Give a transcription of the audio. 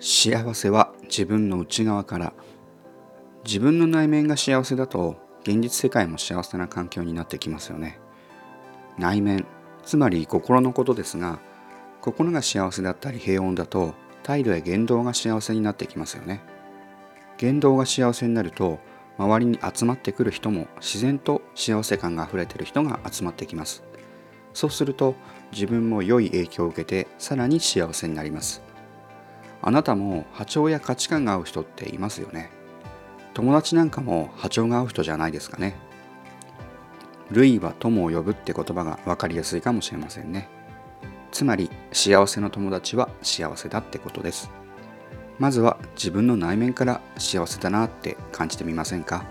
幸せは自分の内側から。自分の内面が幸せだと現実世界も幸せな環境になってきますよね。内面つまり心のことですが心が幸せだったり平穏だと態度や言動が幸せになってきますよね。言動が幸せになると周りに集まってくる人も自然と幸せ感があふれてる人が集まってきます。そうすると自分も良い影響を受けてさらに幸せになります。あなたも波長や価値観が合う人っていますよね。友達なんかも波長が合う人じゃないですかね。類は友を呼ぶって言葉が分かりやすいかもしれませんね。つまり幸せの友達は幸せだってことです。まずは自分の内面から幸せだなって感じてみませんか？